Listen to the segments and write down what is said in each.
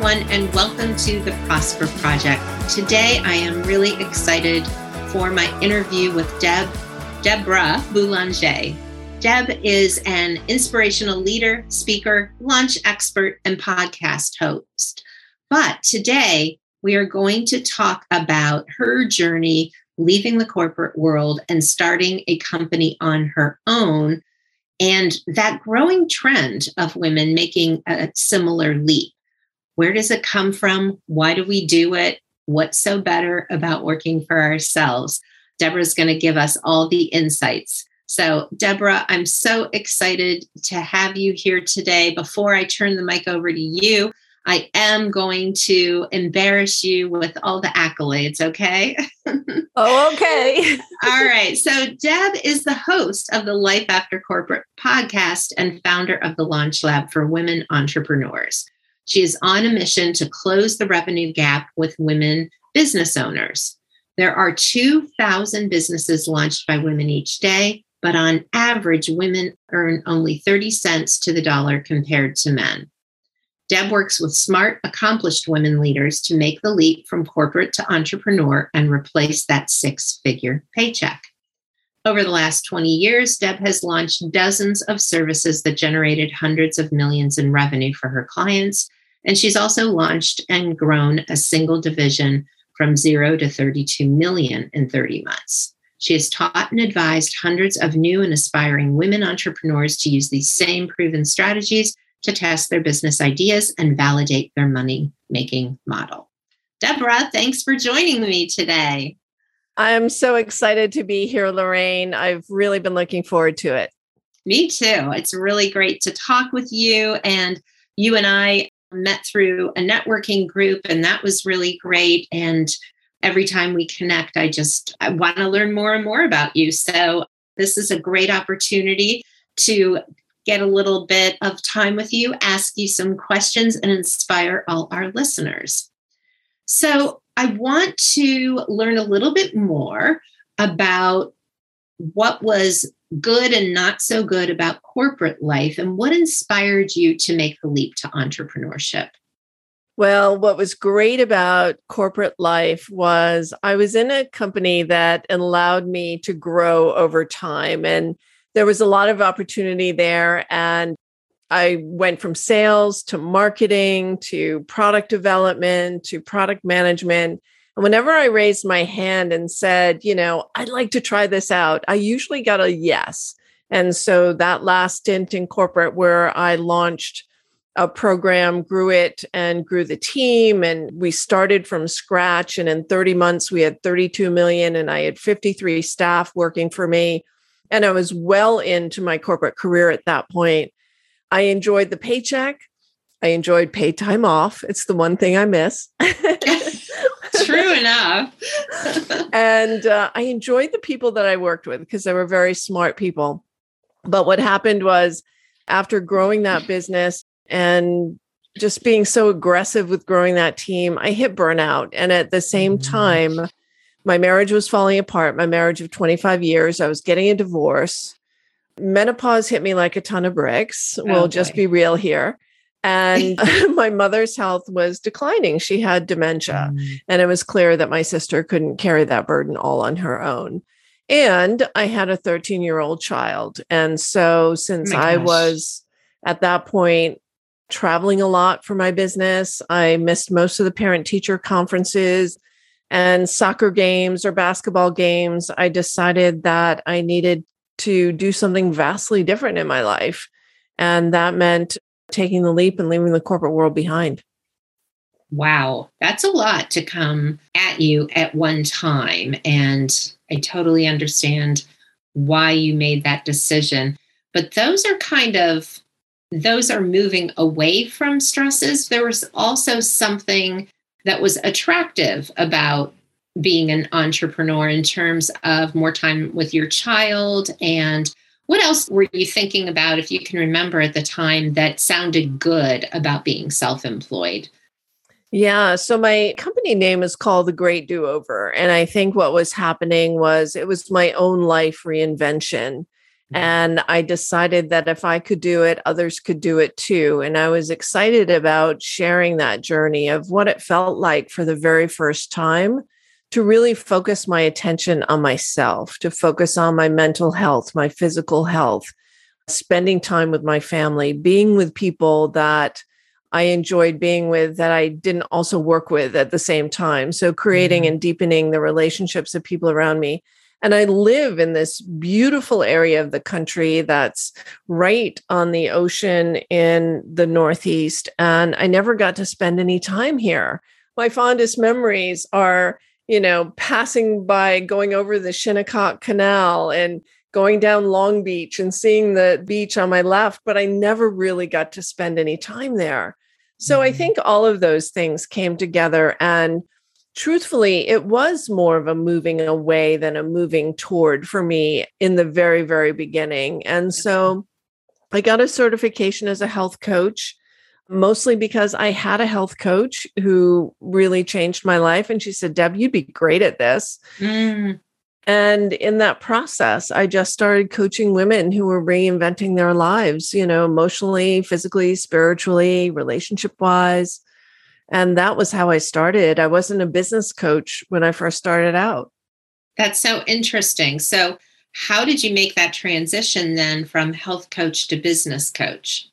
Everyone, and welcome to the Prosper Project. Today, I am really excited for my interview with Deb, Deborah Boulanger. Deb is an inspirational leader, speaker, launch expert, and podcast host. But today, we are going to talk about her journey leaving the corporate world and starting a company on her own, and that growing trend of women making a similar leap. Where does it come from? Why do we do it? What's so better about working for ourselves? Deborah's going to give us all the insights. So, Deborah, I'm so excited to have you here today. Before I turn the mic over to you, I am going to embarrass you with all the accolades, okay? oh, okay. all right. So, Deb is the host of the Life After Corporate podcast and founder of the Launch Lab for Women Entrepreneurs. She is on a mission to close the revenue gap with women business owners. There are 2,000 businesses launched by women each day, but on average, women earn only 30 cents to the dollar compared to men. Deb works with smart, accomplished women leaders to make the leap from corporate to entrepreneur and replace that six figure paycheck. Over the last 20 years, Deb has launched dozens of services that generated hundreds of millions in revenue for her clients. And she's also launched and grown a single division from zero to 32 million in 30 months. She has taught and advised hundreds of new and aspiring women entrepreneurs to use these same proven strategies to test their business ideas and validate their money making model. Deborah, thanks for joining me today. I'm so excited to be here, Lorraine. I've really been looking forward to it. Me too. It's really great to talk with you. And you and I met through a networking group, and that was really great. And every time we connect, I just I want to learn more and more about you. So this is a great opportunity to get a little bit of time with you, ask you some questions, and inspire all our listeners. So I want to learn a little bit more about what was good and not so good about corporate life and what inspired you to make the leap to entrepreneurship. Well, what was great about corporate life was I was in a company that allowed me to grow over time. And there was a lot of opportunity there. And I went from sales to marketing to product development to product management. And whenever I raised my hand and said, you know, I'd like to try this out, I usually got a yes. And so that last stint in corporate where I launched a program, grew it and grew the team. And we started from scratch. And in 30 months, we had 32 million, and I had 53 staff working for me. And I was well into my corporate career at that point. I enjoyed the paycheck. I enjoyed paid time off. It's the one thing I miss. True enough. and uh, I enjoyed the people that I worked with because they were very smart people. But what happened was after growing that business, and just being so aggressive with growing that team, I hit burnout. And at the same mm-hmm. time, my marriage was falling apart, my marriage of 25 years. I was getting a divorce. Menopause hit me like a ton of bricks. We'll okay. just be real here. And my mother's health was declining. She had dementia. Mm. And it was clear that my sister couldn't carry that burden all on her own. And I had a 13 year old child. And so, since oh I was at that point traveling a lot for my business. I missed most of the parent teacher conferences and soccer games or basketball games. I decided that I needed to do something vastly different in my life. And that meant taking the leap and leaving the corporate world behind. Wow, that's a lot to come at you at one time. And I totally understand why you made that decision. But those are kind of those are moving away from stresses. There was also something that was attractive about being an entrepreneur in terms of more time with your child and what else were you thinking about if you can remember at the time that sounded good about being self-employed yeah. So my company name is called The Great Do Over. And I think what was happening was it was my own life reinvention. Mm-hmm. And I decided that if I could do it, others could do it too. And I was excited about sharing that journey of what it felt like for the very first time to really focus my attention on myself, to focus on my mental health, my physical health, spending time with my family, being with people that I enjoyed being with that I didn't also work with at the same time. So creating mm-hmm. and deepening the relationships of people around me. And I live in this beautiful area of the country that's right on the ocean in the Northeast. And I never got to spend any time here. My fondest memories are, you know, passing by, going over the Shinnecock Canal and going down Long Beach and seeing the beach on my left, but I never really got to spend any time there. So I mm-hmm. think all of those things came together. And truthfully, it was more of a moving away than a moving toward for me in the very, very beginning. And so I got a certification as a health coach. Mostly because I had a health coach who really changed my life. And she said, Deb, you'd be great at this. Mm. And in that process, I just started coaching women who were reinventing their lives, you know, emotionally, physically, spiritually, relationship wise. And that was how I started. I wasn't a business coach when I first started out. That's so interesting. So, how did you make that transition then from health coach to business coach?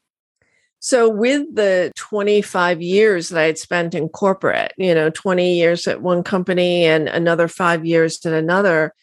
So, with the 25 years that I had spent in corporate, you know, 20 years at one company and another five years at another,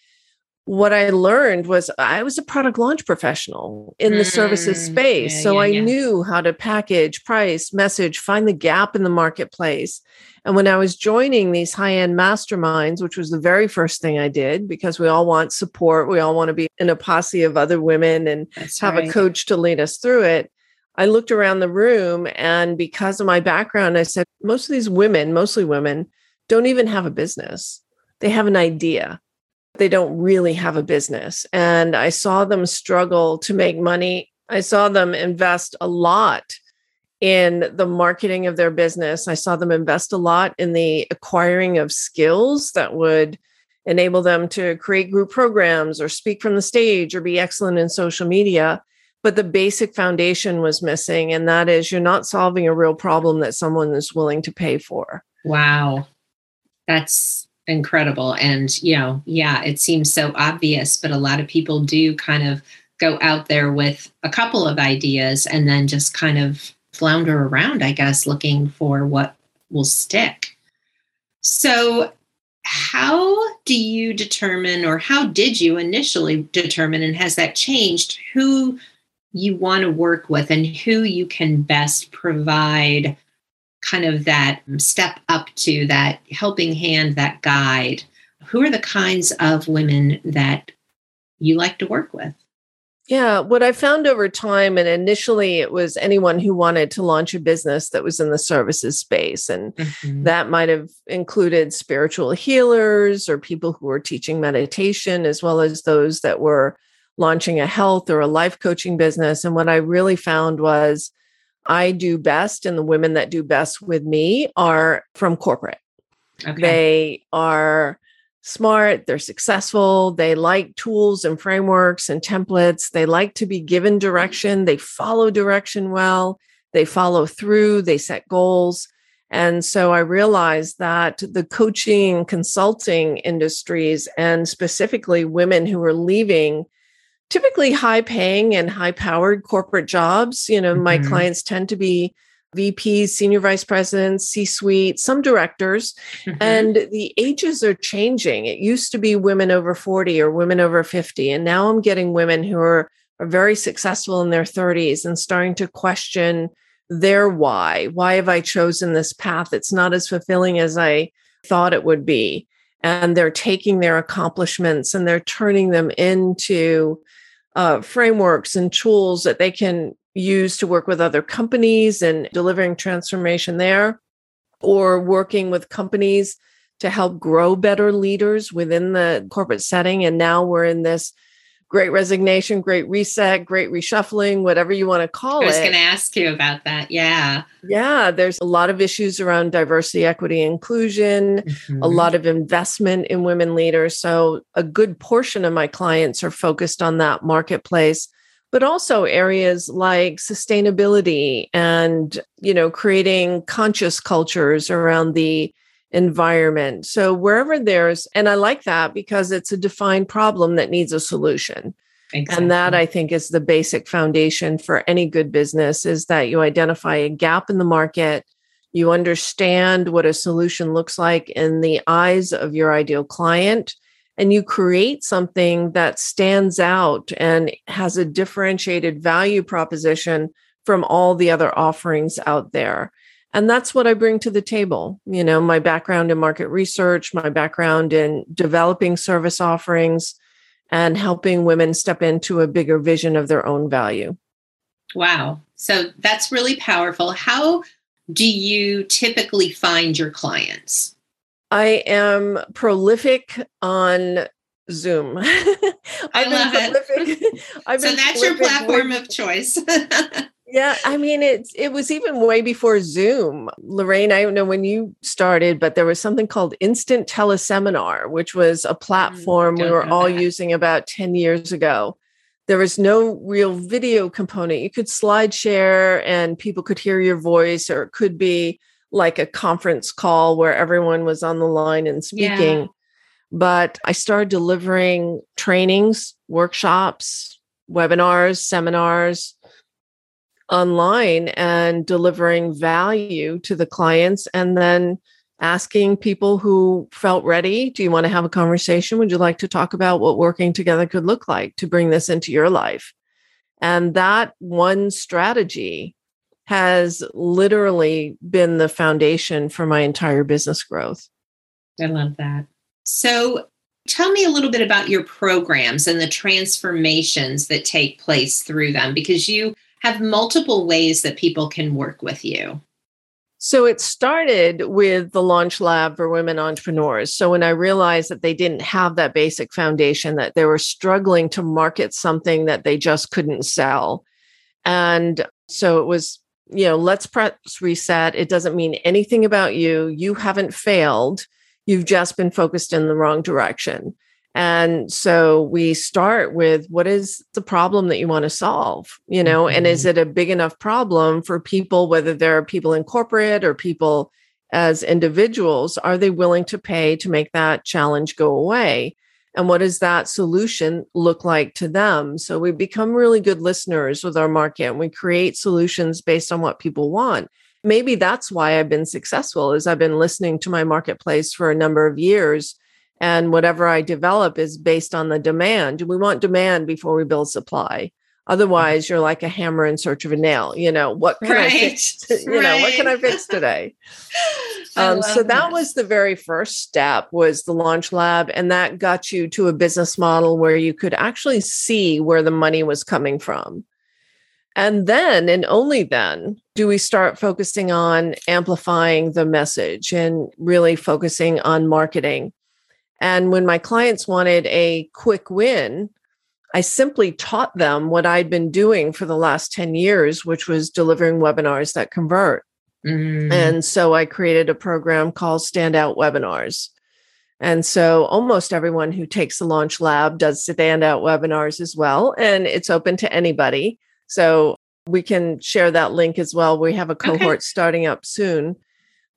what I learned was I was a product launch professional in the mm, services space. Yeah, so yeah, I yeah. knew how to package, price, message, find the gap in the marketplace. And when I was joining these high end masterminds, which was the very first thing I did, because we all want support, we all want to be in a posse of other women and That's have right. a coach to lead us through it. I looked around the room, and because of my background, I said, most of these women, mostly women, don't even have a business. They have an idea they don't really have a business. And I saw them struggle to make money. I saw them invest a lot in the marketing of their business. I saw them invest a lot in the acquiring of skills that would enable them to create group programs or speak from the stage or be excellent in social media. But the basic foundation was missing. And that is you're not solving a real problem that someone is willing to pay for. Wow. That's incredible. And, you know, yeah, it seems so obvious, but a lot of people do kind of go out there with a couple of ideas and then just kind of flounder around, I guess, looking for what will stick. So, how do you determine, or how did you initially determine, and has that changed who you want to work with and who you can best provide kind of that step up to that helping hand, that guide? Who are the kinds of women that you like to work with? Yeah, what I found over time, and initially it was anyone who wanted to launch a business that was in the services space. And mm-hmm. that might have included spiritual healers or people who were teaching meditation, as well as those that were launching a health or a life coaching business. And what I really found was I do best and the women that do best with me are from corporate. Okay. They are smart, they're successful, they like tools and frameworks and templates, they like to be given direction, they follow direction well, they follow through, they set goals. And so I realized that the coaching consulting industries and specifically women who are leaving typically high paying and high powered corporate jobs. You know, mm-hmm. my clients tend to be VPs, senior vice presidents, C suite, some directors, mm-hmm. and the ages are changing. It used to be women over 40 or women over 50. And now I'm getting women who are, are very successful in their 30s and starting to question their why. Why have I chosen this path? It's not as fulfilling as I thought it would be. And they're taking their accomplishments and they're turning them into uh, frameworks and tools that they can use to work with other companies and delivering transformation there, or working with companies to help grow better leaders within the corporate setting. And now we're in this great resignation, great reset, great reshuffling, whatever you want to call it. I was going to ask you about that. Yeah. Yeah. There's a lot of issues around diversity, equity, inclusion, mm-hmm. a lot of investment in women leaders. So a good portion of my clients are focused on that marketplace but also areas like sustainability and you know creating conscious cultures around the environment. So wherever there's, and I like that because it's a defined problem that needs a solution. Exactly. And that I think is the basic foundation for any good business is that you identify a gap in the market, you understand what a solution looks like in the eyes of your ideal client, and you create something that stands out and has a differentiated value proposition from all the other offerings out there. And that's what I bring to the table. You know, my background in market research, my background in developing service offerings, and helping women step into a bigger vision of their own value. Wow. So that's really powerful. How do you typically find your clients? I am prolific on Zoom. I love it. so that's your platform with, of choice. Yeah, I mean it's it was even way before Zoom. Lorraine, I don't know when you started, but there was something called Instant Teleseminar, which was a mm, platform we were all that. using about 10 years ago. There was no real video component. You could slide share and people could hear your voice, or it could be like a conference call where everyone was on the line and speaking. Yeah. But I started delivering trainings, workshops, webinars, seminars online and delivering value to the clients and then asking people who felt ready do you want to have a conversation? Would you like to talk about what working together could look like to bring this into your life? And that one strategy has literally been the foundation for my entire business growth. I love that. So tell me a little bit about your programs and the transformations that take place through them because you have multiple ways that people can work with you. So it started with the launch lab for women entrepreneurs. So when I realized that they didn't have that basic foundation, that they were struggling to market something that they just couldn't sell. And so it was, you know, let's press reset. It doesn't mean anything about you. You haven't failed. You've just been focused in the wrong direction. And so we start with what is the problem that you want to solve, you know, mm-hmm. and is mm-hmm. it a big enough problem for people, whether they're people in corporate or people as individuals, are they willing to pay to make that challenge go away? And what does that solution look like to them? So we become really good listeners with our market and we create solutions based on what people want. Maybe that's why I've been successful is I've been listening to my marketplace for a number of years and whatever I develop is based on the demand. We want demand before we build supply. Otherwise, you're like a hammer in search of a nail. You know, what can right. I fix? you right. know, what can I fix today? Um, so that, that was the very first step was the launch lab. And that got you to a business model where you could actually see where the money was coming from. And then, and only then, do we start focusing on amplifying the message and really focusing on marketing. And when my clients wanted a quick win, I simply taught them what I'd been doing for the last 10 years, which was delivering webinars that convert. Mm. And so I created a program called Standout Webinars. And so almost everyone who takes the Launch Lab does standout webinars as well. And it's open to anybody. So we can share that link as well. We have a cohort okay. starting up soon.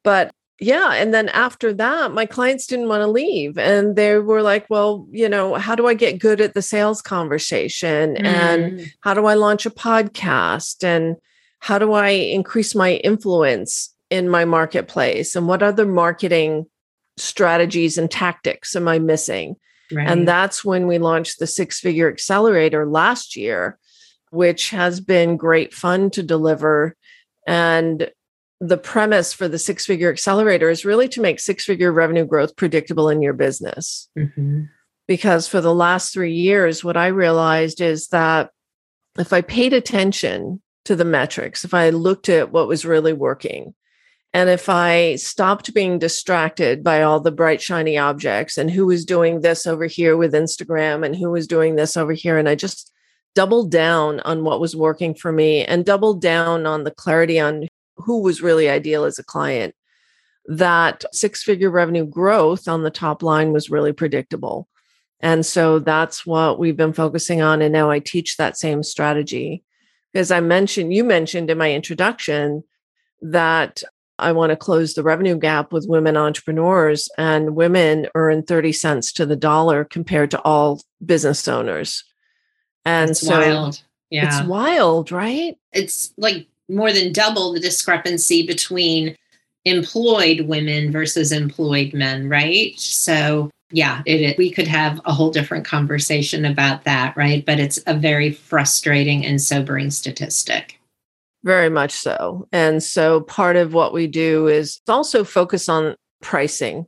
But yeah and then after that my clients didn't want to leave and they were like well you know how do i get good at the sales conversation mm. and how do i launch a podcast and how do i increase my influence in my marketplace and what other marketing strategies and tactics am i missing right. and that's when we launched the six figure accelerator last year which has been great fun to deliver And the premise for the six figure accelerator is really to make six figure revenue growth predictable in your business. Mm-hmm. Because for the last three years, what I realized is that if I paid attention to the metrics, if I looked at what was really working, and if I stopped being distracted by all the bright, shiny objects and who was doing this over here with Instagram and who was doing this over here, and I just doubled down on what was working for me and doubled down on the clarity on who was really ideal as a client, that six figure revenue growth on the top line was really predictable. And so that's what we've been focusing on. And now I teach that same strategy. Because I mentioned, you mentioned in my introduction that I want to close the revenue gap with women entrepreneurs, and women earn 30 cents to the dollar compared to all business owners. And That's so wild. Yeah. it's wild, right? It's like more than double the discrepancy between employed women versus employed men, right? So, yeah, it, we could have a whole different conversation about that, right? But it's a very frustrating and sobering statistic. Very much so. And so part of what we do is also focus on pricing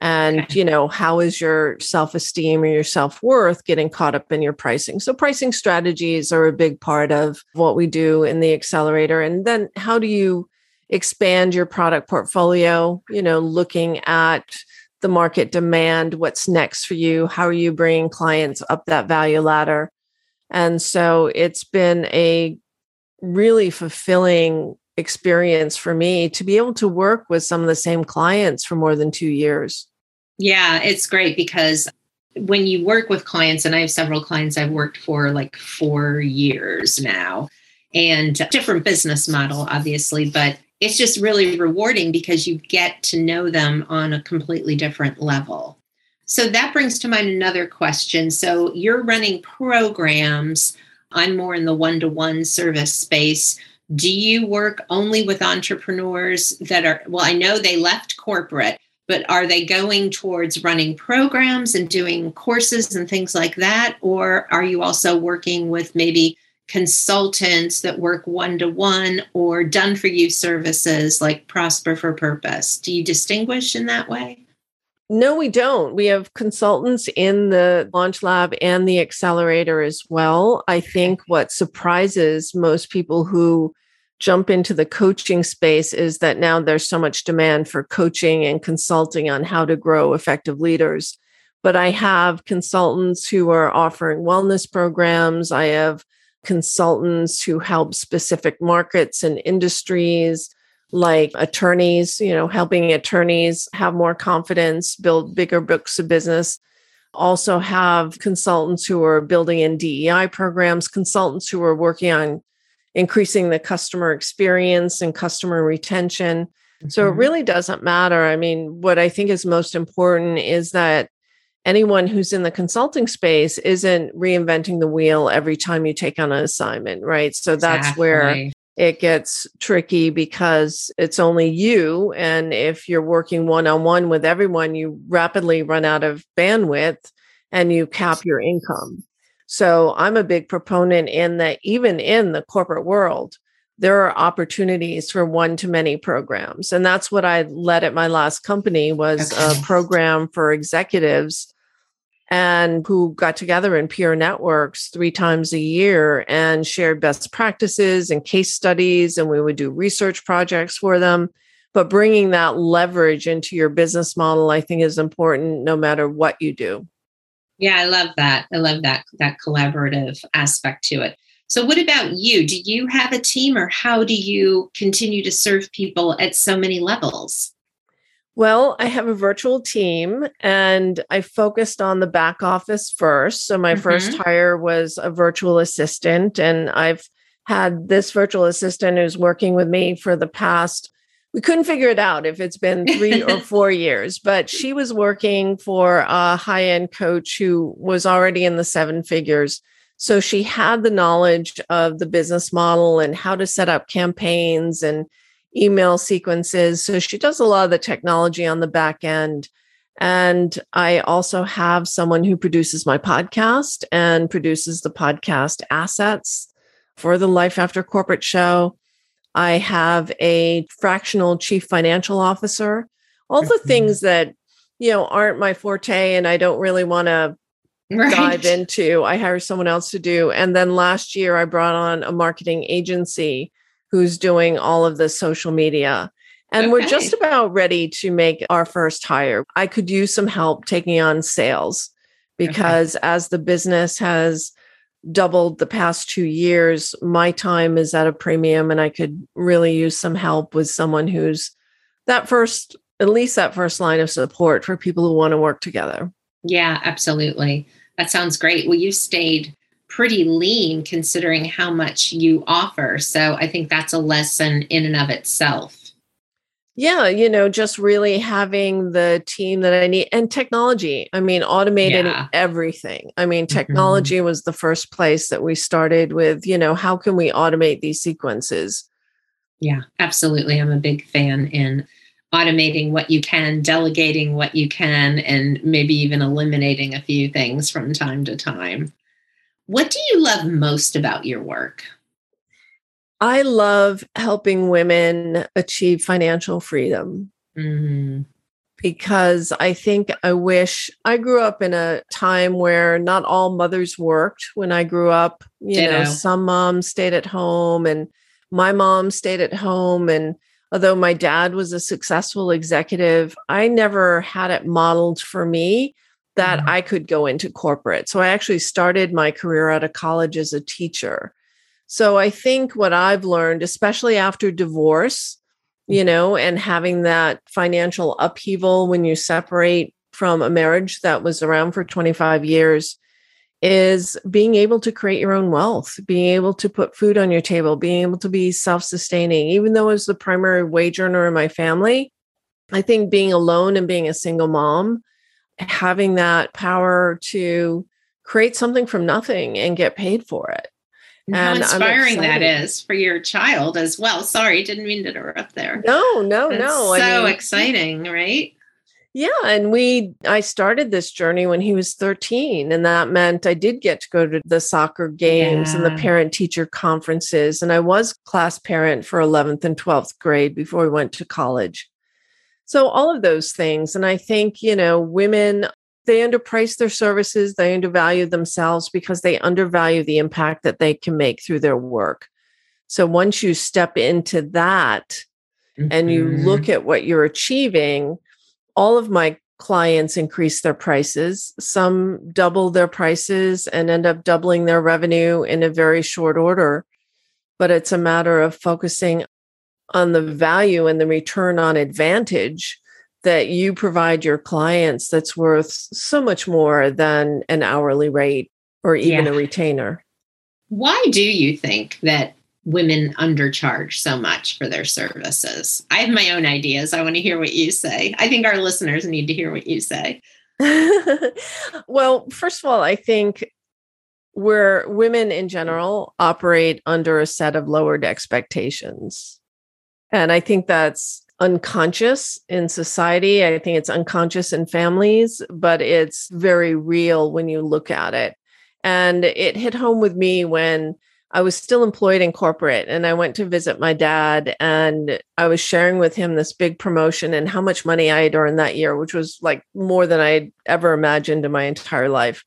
and okay. you know how is your self-esteem or your self-worth getting caught up in your pricing? So pricing strategies are a big part of what we do in the accelerator. And then how do you expand your product portfolio? You know looking at the market demand what's next for you? How are you bringing clients up that value ladder? And so it's been a really fulfilling experience for me to be able to work with some of the same clients for more than two years. Yeah, it's great because when you work with clients, and I have several clients I've worked for like four years now, and different business model, obviously, but it's just really rewarding because you get to know them on a completely different level. So that brings to mind another question. So you're running programs I'm more in the one to one service space. Do you work only with entrepreneurs that are, well, I know they left corporate, but are they going towards running programs and doing courses and things like that? Or are you also working with maybe consultants that work one to one or done for you services like Prosper for Purpose? Do you distinguish in that way? No, we don't. We have consultants in the launch lab and the accelerator as well. I think what surprises most people who jump into the coaching space is that now there's so much demand for coaching and consulting on how to grow effective leaders. But I have consultants who are offering wellness programs. I have consultants who help specific markets and industries like attorneys, you know, helping attorneys have more confidence, build bigger books of business. Also, have consultants who are building in DEI programs, consultants who are working on increasing the customer experience and customer retention. Mm-hmm. So it mm-hmm. really doesn't matter. I mean, what I think is most important is that anyone who's in the consulting space isn't reinventing the wheel every time you take on an assignment, right? So that's exactly. where it gets tricky because it's only you. And if you're working one on one with everyone, you rapidly run out of bandwidth and you cap your income. So I'm a big proponent in that even in the corporate world, there are opportunities for one to many programs. And that's what I led at my last company was okay. a program for executives and who got together in peer networks three times a year and shared best practices and case studies. And we would do research projects for them. But bringing that leverage into your business model, I think, is important no matter what you do. Yeah, I love that. I love that that collaborative aspect to it. So what about you? Do you have a team or how do you continue to serve people at so many levels? Well, I have a virtual team and I focused on the back office first. So my mm-hmm. first hire was a virtual assistant and I've had this virtual assistant who's working with me for the past we couldn't figure it out if it's been 3 or 4 years, but she was working for a high-end coach who was already in the seven figures. So she had the knowledge of the business model and how to set up campaigns and email sequences. So she does a lot of the technology on the back end. And I also have someone who produces my podcast and produces the podcast assets for the Life After Corporate show. I have a fractional chief financial officer. All the Mhm. things that, you know, aren't my forte and I don't really want to Right. dive into. I hire someone else to do. And then last year, I brought on a marketing agency who's doing all of the social media. And we're just about ready to make our first hire. I could use some help taking on sales because as the business has doubled the past two years, my time is at a premium and I could really use some help with someone who's that first, at least that first line of support for people who want to work together. Yeah, absolutely. That sounds great. Well, you stayed pretty lean considering how much you offer. So I think that's a lesson in and of itself. Yeah, you know, just really having the team that I need and technology. I mean, automated Yeah. everything. I mean, Mhm. technology was the first place that we started with, you know, how can we automate these sequences? Yeah, absolutely. I'm a big fan in automating what you can, delegating what you can, and maybe even eliminating a few things from time to time. What do you love most about your work? I love helping women achieve financial freedom Mm, because I think I wish I grew up in a time where not all mothers worked when I grew up. You know, Ditto. some moms stayed at home and my mom stayed at home. And although my dad was a successful executive, I never had it modeled for me that Mhm. I could go into corporate. So I actually started my career out of college as a teacher. So I think what I've learned, especially after divorce, you know, and having that financial upheaval when you separate from a marriage that was around for 25 years, is being able to create your own wealth, being able to put food on your table, being able to be self sustaining. Even though I was the primary wage earner in my family, I think being alone and being a single mom, having that power to create something from nothing and get paid for it. How inspiring that is for your child as well. Sorry, didn't mean to interrupt there. No, no, That's no. so I mean, exciting, right? Yeah, and we I started this journey when he was 13 and that meant I did get to go to the soccer games and the parent teacher conferences and I was class parent for 11th and 12th grade before we went to college. So all of those things and I think, you know, women they underprice their services, they undervalue themselves because they undervalue the impact that they can make through their work. So once you step into that, and you Mhm. look at what you're achieving, all of my clients increase their prices. Some double their prices and end up doubling their revenue in a very short order. But it's a matter of focusing on the value and the return on advantage that you provide your clients that's worth so much more than an hourly rate or even Yeah. a retainer. Why do you think that women undercharge so much for their services? I have my own ideas. I want to hear what you say. I think our listeners need to hear what you say. well, first of all, I think where women in general operate under a set of lowered expectations. And I think that's unconscious in society. I think it's unconscious in families, but it's very real when you look at it. And it hit home with me when I was still employed in corporate and I went to visit my dad and I was sharing with him this big promotion and how much money I had earned that year, which was like more than I had ever imagined in my entire life.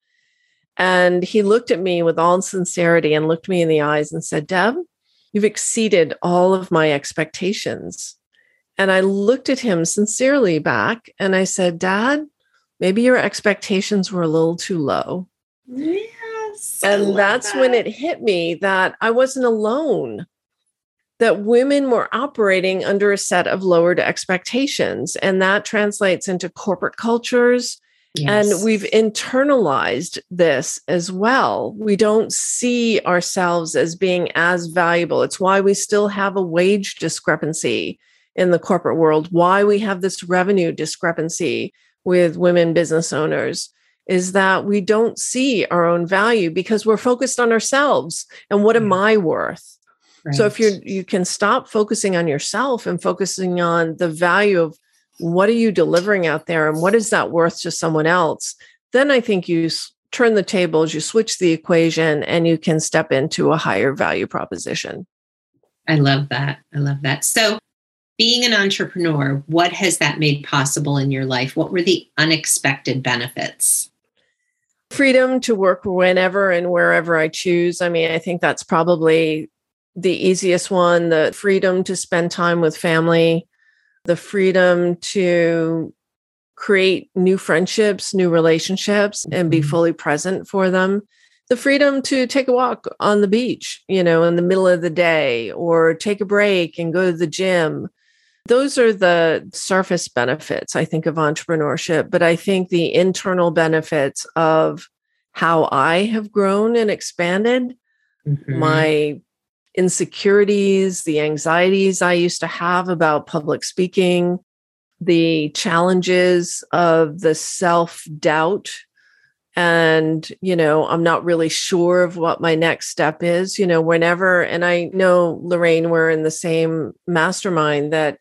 And he looked at me with all sincerity and looked me in the eyes and said, Deb, you've exceeded all of my expectations. And I looked at him sincerely back and I said, Dad, maybe your expectations were a little too low. Yes. And that's when it hit me that I wasn't alone, that women were operating under a set of lowered expectations. And that translates into corporate cultures. Yes. And we've internalized this as well. We don't see ourselves as being as valuable. It's why we still have a wage discrepancy in the corporate world, why we have this revenue discrepancy with women business owners is that we don't see our own value because we're focused on ourselves and what am mm. I worth? So if you you can stop focusing on yourself and focusing on the value of what are you delivering out there and what is that worth to someone else, then I think you turn the tables, you switch the equation and you can step into a higher value proposition. I love that. I love that. So, being an entrepreneur, what has that made possible in your life? What were the unexpected benefits? Freedom to work whenever and wherever I choose. I mean, I think that's probably the easiest one the freedom to spend time with family, the freedom to create new friendships, new relationships, and be mm-hmm. fully present for them. The freedom to take a walk on the beach, you know, in the middle of the day, or take a break and go to the gym. Those are the surface benefits, I think, of entrepreneurship. But I think the internal benefits of how I have grown and expanded, mm-hmm. my insecurities, the anxieties I used to have about public speaking, the challenges of the self doubt. And, you know, I'm not really sure of what my next step is. You know, whenever, and I know, Lorraine, we're in the same mastermind that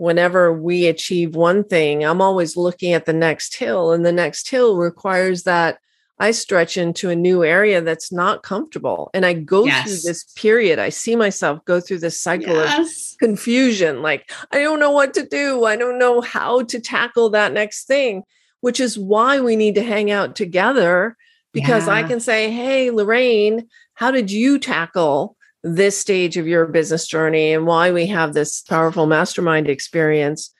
whenever we achieve one thing, I'm always looking at the next hill, and the next hill requires that I stretch into a new area that's not comfortable. And I go yes. through this period. I see myself go through this cycle yes. of confusion. Like, I don't know what to do. I don't know how to tackle that next thing, which is why we need to hang out together because yeah. I can say, Hey, Lorraine, how did you tackle this stage of your business journey and why we have this powerful mastermind experience?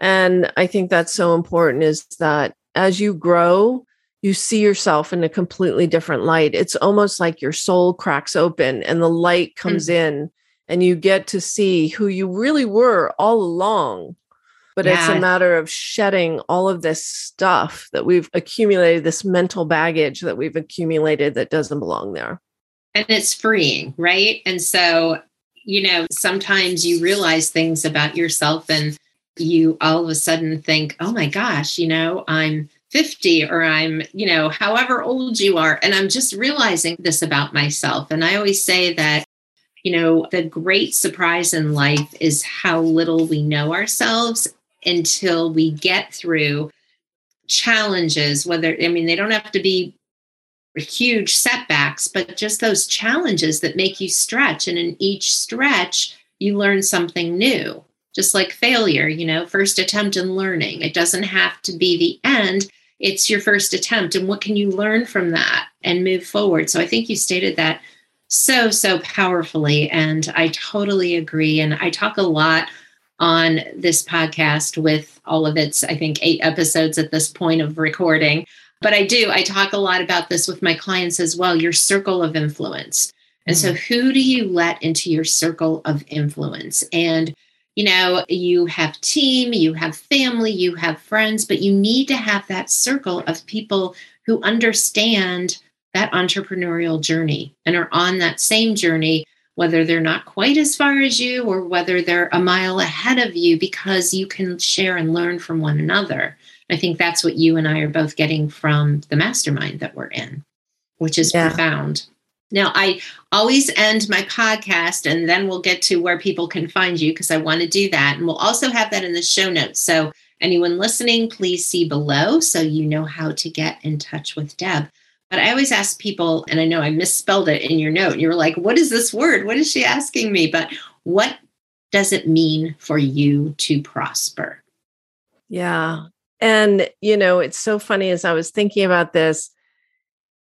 And I think that's so important is that as you grow, you see yourself in a completely different light. It's almost like your soul cracks open and the light comes mm-hmm. in and you get to see who you really were all along. But yeah. it's a matter of shedding all of this stuff that we've accumulated, this mental baggage that we've accumulated that doesn't belong there. And it's freeing, right? And so, you know, sometimes you realize things about yourself and you all of a sudden think, oh my gosh, you know, I'm 50 or I'm, you know, however old you are. And I'm just realizing this about myself. And I always say that, you know, the great surprise in life is how little we know ourselves until we get through challenges, whether, I mean, they don't have to be huge setbacks, but just those challenges that make you stretch. And in each stretch, you learn something new just like failure, you know, first attempt in learning. It doesn't have to be the end. It's your first attempt. And what can you learn from that and move forward? So i think you stated that so so powerfully and i totally agree. And i talk a lot on this podcast with all of its i think eight episodes at this point of recording but i do i talk a lot about this with my clients as well your circle of influence and mm-hmm. so mm. who do you let into your circle of influence and you know, you have team, you have family, you have friends, but you need to have that circle of people who understand that entrepreneurial journey and are on that same journey, whether they're not quite as far as you or whether they're a mile ahead of you, because you can share and learn from one another. I think that's what you and I are both getting from the mastermind that we're in, which is yeah. profound. Now, I always end my podcast and then we'll get to where people can find you because I want to do that. And we'll also have that in the show notes. So, anyone listening, please see below so you know how to get in touch with Deb. But I always ask people, and I know I misspelled it in your note. You were like, what is this word? What is she asking me? But what does it mean for you to prosper? Yeah. And, you know, it's so funny as I was thinking about this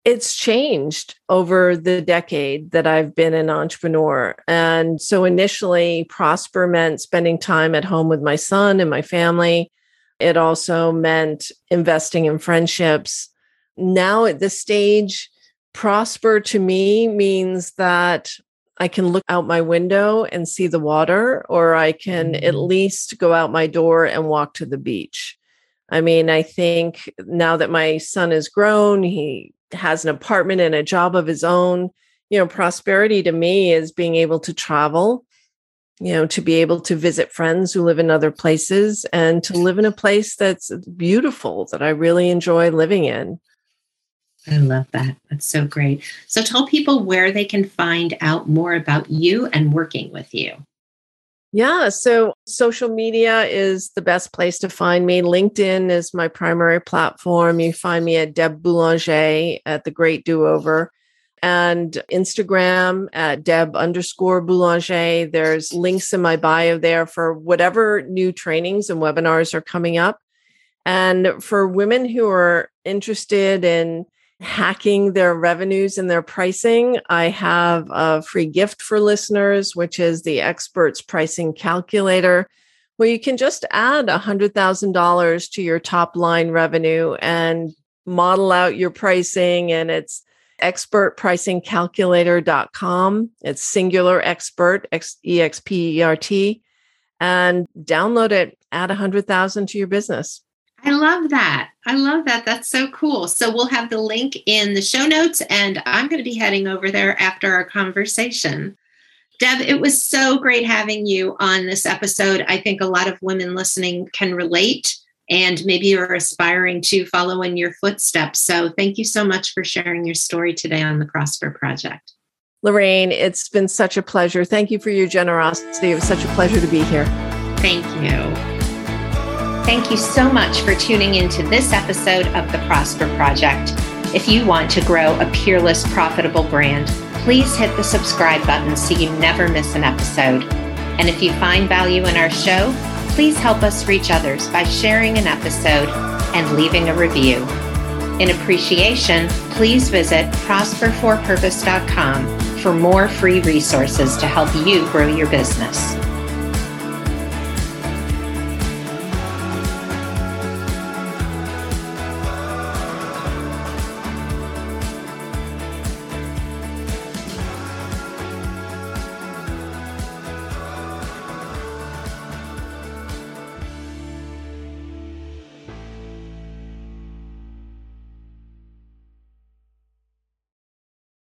it's changed over the decade that I've been an entrepreneur. And so initially, prosper meant spending time at home with my son and my family. It also meant investing in friendships. Now, at this stage, prosper to me means that I can look out my window and see the water, or I can at mm-hmm. least go out my door and walk to the beach. I mean, I think now that my son is grown, he has an apartment and a job of his own. You know, prosperity to me is being able to travel, you know, to be able to visit friends who live in other places and to live in a place that's beautiful that I really enjoy living in. I love that. That's so great. So tell people where they can find out more about you and working with you. Yeah. So social media is the best place to find me. LinkedIn is my primary platform. You find me at Deb Boulanger at The Great Do Over. and Instagram at Deb underscore Boulanger. There's links in my bio there for whatever new trainings and webinars are coming up. And for women who are interested in hacking their revenues and their pricing, I have a free gift for listeners, which is the Experts Pricing Calculator, where you can just add $100,000 to your top line revenue and model out your pricing. And it's expertpricingcalculator.com. It's singular expert, E X P E R T, and download it, add 100,000 to your business. I love that. I love that. That's so cool. So we'll have the link in the show notes, and I'm going to be heading over there after our conversation. Deb, it was so great having you on this episode. I think a lot of women listening can relate, and maybe you're aspiring to follow in your footsteps. So thank you so much for sharing your story today on the Prosper Project. Lorraine, it's been such a pleasure. Thank you for your generosity. It was such a pleasure to be here. Thank you. Thank you so much for tuning into this episode of the Prosper Project. If you want to grow a peerless, profitable brand, please hit the subscribe button so you never miss an episode. And if you find value in our show, please help us reach others by sharing an episode and leaving a review. In appreciation, please visit prosperforpurpose.com for more free resources to help you grow your business.